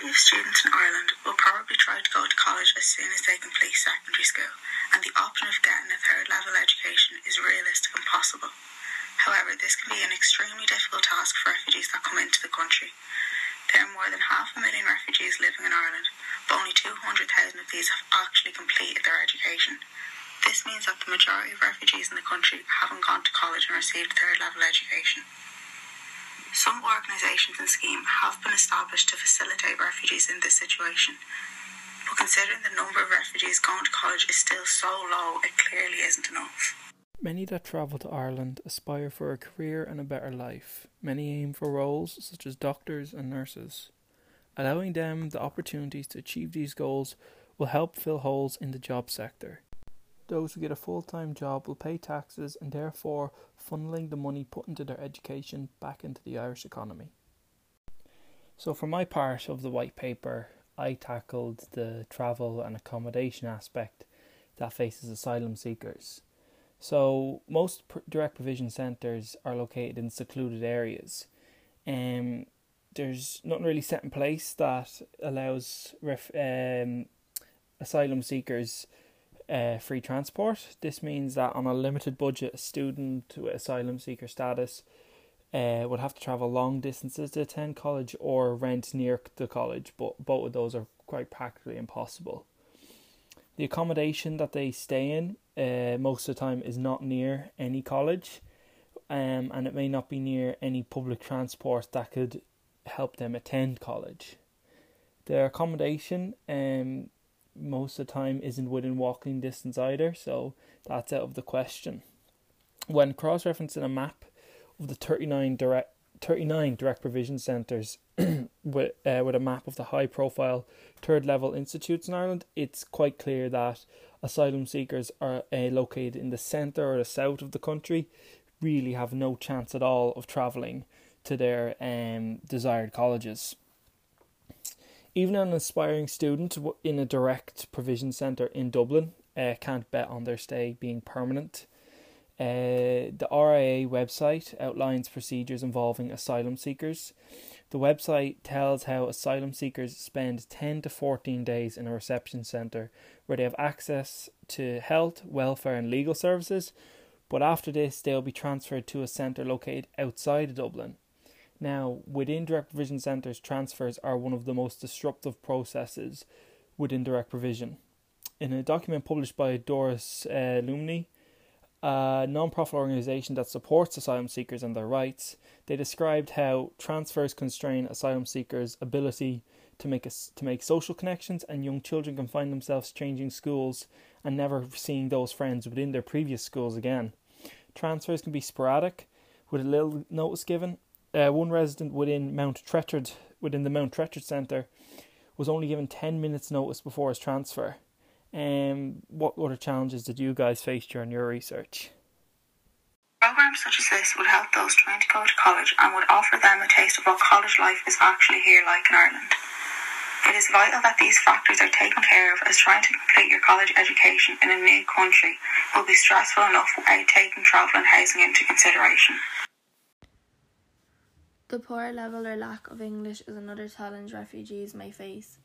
majority of students in Ireland will probably try to go to college as soon as they complete secondary school, and the option of getting a third level education is realistic and possible. However, this can be an extremely difficult task for refugees that come into the country. There are more than half a million refugees living in Ireland, but only 200,000 of these have actually completed their education. This means that the majority of refugees in the country haven't gone to college and received third level education. Some organisations and schemes have been established to facilitate refugees in this situation, but considering the number of refugees going to college is still so low, it clearly isn't enough. Many that travel to Ireland aspire for a career and a better life. Many aim for roles such as doctors and nurses. Allowing them the opportunities to achieve these goals will help fill holes in the job sector. Those who get a full time job will pay taxes and therefore funneling the money put into their education back into the Irish economy. So, for my part of the white paper, I tackled the travel and accommodation aspect that faces asylum seekers. So, most direct provision centres are located in secluded areas. Um, there's nothing really set in place that allows ref, um, asylum seekers uh, free transport. This means that on a limited budget, a student with asylum seeker status uh, would have to travel long distances to attend college or rent near the college, but both of those are quite practically impossible. The accommodation that they stay in uh, most of the time is not near any college, um, and it may not be near any public transport that could help them attend college. Their accommodation um, most of the time isn't within walking distance either, so that's out of the question. When cross referencing a map of the 39 direct 39 direct provision centres with uh, with a map of the high profile third level institutes in Ireland, it's quite clear that asylum seekers are uh, located in the centre or the south of the country really have no chance at all of travelling to their um, desired colleges. Even an aspiring student in a direct provision centre in Dublin uh, can't bet on their stay being permanent. Uh, the RIA website outlines procedures involving asylum seekers. The website tells how asylum seekers spend 10 to 14 days in a reception centre where they have access to health, welfare, and legal services, but after this, they'll be transferred to a centre located outside Dublin. Now, within direct provision centres, transfers are one of the most disruptive processes within direct provision. In a document published by Doras uh, a non-profit organisation that supports asylum seekers and their rights, they described how transfers constrain asylum seekers' ability to make a, to make social connections, and young children can find themselves changing schools and never seeing those friends within their previous schools again. Transfers can be sporadic, with little notice given, uh, one resident within Mount Trenchard, within the Mount Trenchard Centre, was only given 10 minutes' notice before his transfer. Um, what other challenges did you guys face during your research? Programs such as this would help those trying to go to college and would offer them a taste of what college life is actually here like in Ireland. It is vital that these factors are taken care of as trying to complete your college education in a new country will be stressful enough without taking travel and housing into consideration. The poor level or lack of English is another challenge refugees may face.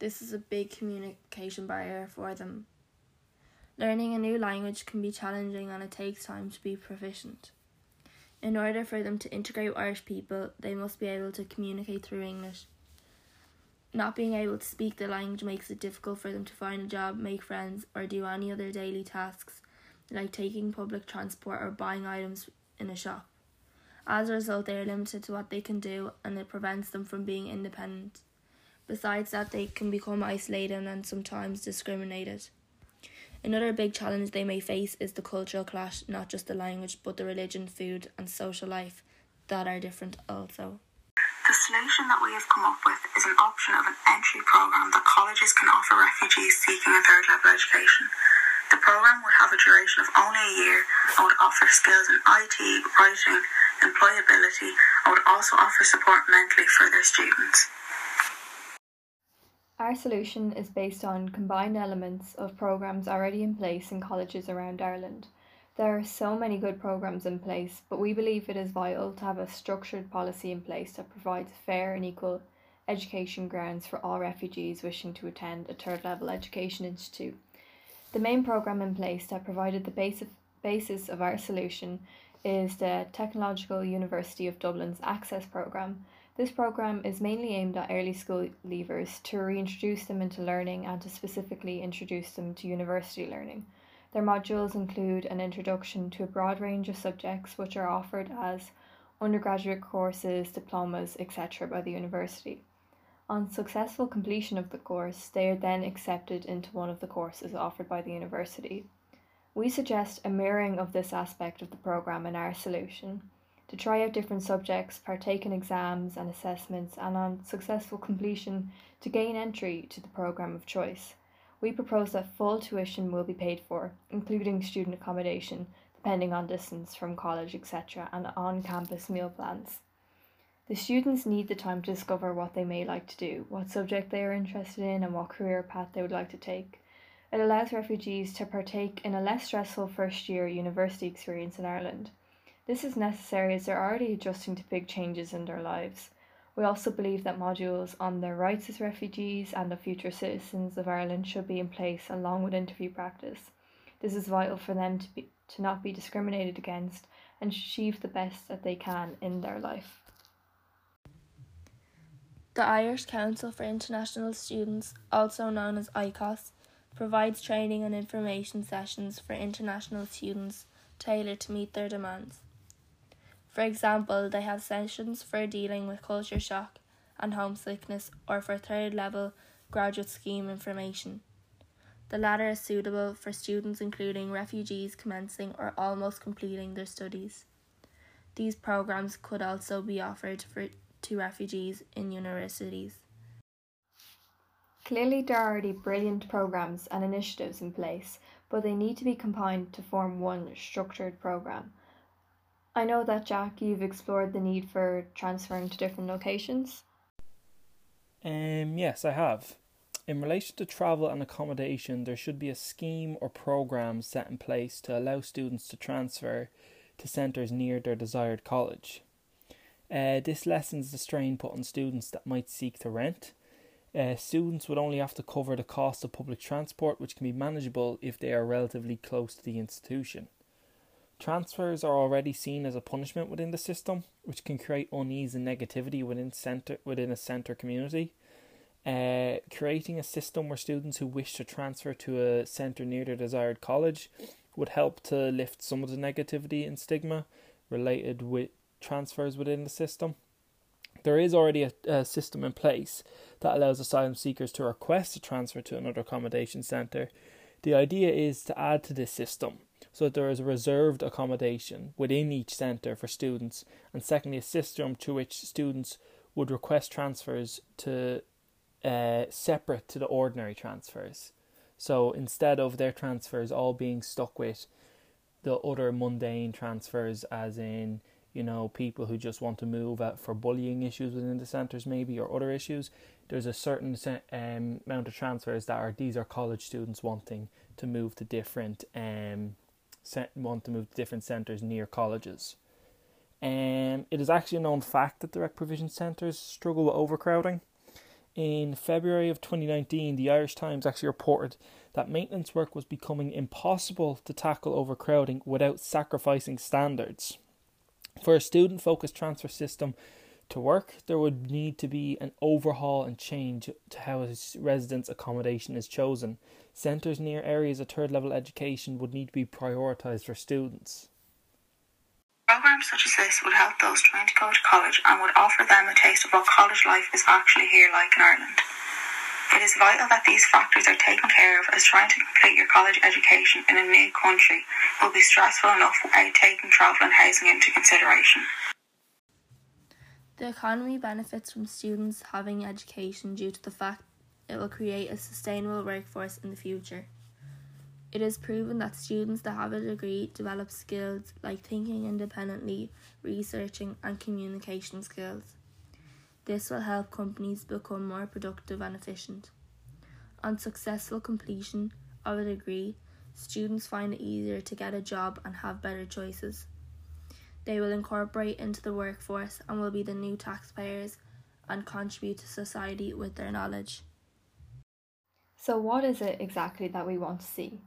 This is a big communication barrier for them. Learning a new language can be challenging and it takes time to be proficient. In order for them to integrate with Irish people, they must be able to communicate through English. Not being able to speak the language makes it difficult for them to find a job, make friends, or do any other daily tasks like taking public transport or buying items in a shop. As a result, they are limited to what they can do and it prevents them from being independent. Besides that, they can become isolated and sometimes discriminated. Another big challenge they may face is the cultural clash, not just the language, but the religion, food, and social life that are different also. The solution that we have come up with is an option of an entry programme that colleges can offer refugees seeking a third level education. The programme would have a duration of only a year and would offer skills in IT, writing, employability, and would also offer support mentally for their students. Our solution is based on combined elements of programs already in place in colleges around Ireland. There are so many good programs in place, but we believe it is vital to have a structured policy in place that provides fair and equal education grounds for all refugees wishing to attend a third level education institute. The main programme in place that provided the basic basis of our solution is the Technological University of Dublin's Access Programme. This programme is mainly aimed at early school leavers to reintroduce them into learning and to specifically introduce them to university learning. Their modules include an introduction to a broad range of subjects which are offered as undergraduate courses, diplomas, etc. by the university. On successful completion of the course, they are then accepted into one of the courses offered by the university. We suggest a mirroring of this aspect of the programme in our solution to try out different subjects, partake in exams and assessments, and on successful completion to gain entry to the programme of choice. We propose that full tuition will be paid for, including student accommodation, depending on distance from college, etc., and on campus meal plans. The students need the time to discover what they may like to do, what subject they are interested in, and what career path they would like to take. It allows refugees to partake in a less stressful first year university experience in Ireland. This is necessary as they're already adjusting to big changes in their lives. We also believe that modules on their rights as refugees and of future citizens of Ireland should be in place along with interview practice. This is vital for them to, be, to not be discriminated against and achieve the best that they can in their life. The Irish Council for International Students, also known as ICOS, provides training and information sessions for international students tailored to meet their demands. For example, they have sessions for dealing with culture shock and homesickness or for third level graduate scheme information. The latter is suitable for students including refugees commencing or almost completing their studies. These programs could also be offered for to refugees in universities. Clearly, there are already brilliant programs and initiatives in place, but they need to be combined to form one structured program. I know that, Jack, you've explored the need for transferring to different locations. Um, yes, I have. In relation to travel and accommodation, there should be a scheme or program set in place to allow students to transfer to centres near their desired college. Uh, this lessens the strain put on students that might seek to rent. Uh, students would only have to cover the cost of public transport, which can be manageable if they are relatively close to the institution. Transfers are already seen as a punishment within the system, which can create unease and negativity within center within a centre community. Uh, creating a system where students who wish to transfer to a centre near their desired college would help to lift some of the negativity and stigma related with transfers within the system. There is already a, a, system in place that allows asylum seekers to request a transfer to another accommodation centre. The idea is to add to this system so that there is a reserved accommodation within each centre for students, and secondly, a system to which students would request transfers to uh, separate to the ordinary transfers. So instead of their transfers all being stuck with the other mundane transfers, as in you know, people who just want to move out for bullying issues within the centres, maybe, or other issues. There's a certain um, amount of transfers that are these are college students wanting to move to different um, want to move to different centres near colleges. Um, it is actually a known fact that direct provision centres struggle with overcrowding. In February of 2019, the Irish Times actually reported that maintenance work was becoming impossible to tackle overcrowding without sacrificing standards. For a student focused transfer system to work, there would need to be an overhaul and change to how residence accommodation is chosen. Centres near areas of third level education would need to be prioritised for students. Programs such as this would help those trying to go to college and would offer them a taste of what college life is actually here like in Ireland. It is vital that these factors are taken care of as trying to complete your college education in a new country will be stressful enough without taking travel and housing into consideration. The economy benefits from students having education due to the fact it will create a sustainable workforce in the future. It is proven that students that have a degree develop skills like thinking independently, researching, and communication skills. This will help companies become more productive and efficient. On successful completion of a degree, students find it easier to get a job and have better choices. They will incorporate into the workforce and will be the new taxpayers and contribute to society with their knowledge. So, what is it exactly that we want to see?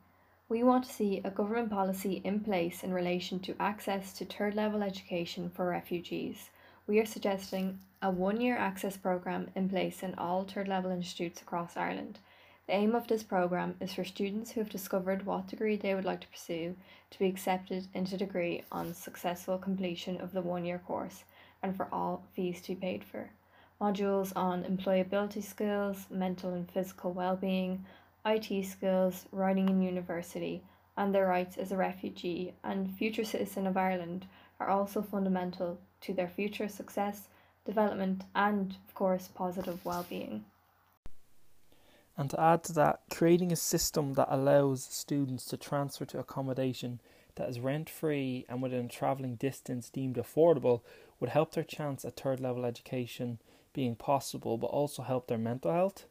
We want to see a government policy in place in relation to access to third level education for refugees. We are suggesting a one year access programme in place in all third level institutes across Ireland. The aim of this programme is for students who have discovered what degree they would like to pursue to be accepted into degree on successful completion of the one year course and for all fees to be paid for. Modules on employability skills, mental and physical well-being, IT skills, writing in university, and their rights as a refugee and future citizen of Ireland are also fundamental to their future success, development, and, of course, positive well-being. And to add to that, creating a system that allows students to transfer to accommodation that is rent free and within a travelling distance deemed affordable would help their chance at third level education being possible, but also help their mental health.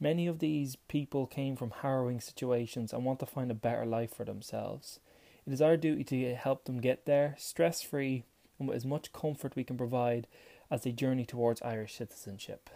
Many of these people came from harrowing situations and want to find a better life for themselves. It is our duty to help them get there stress free and with as much comfort we can provide as they journey towards Irish citizenship.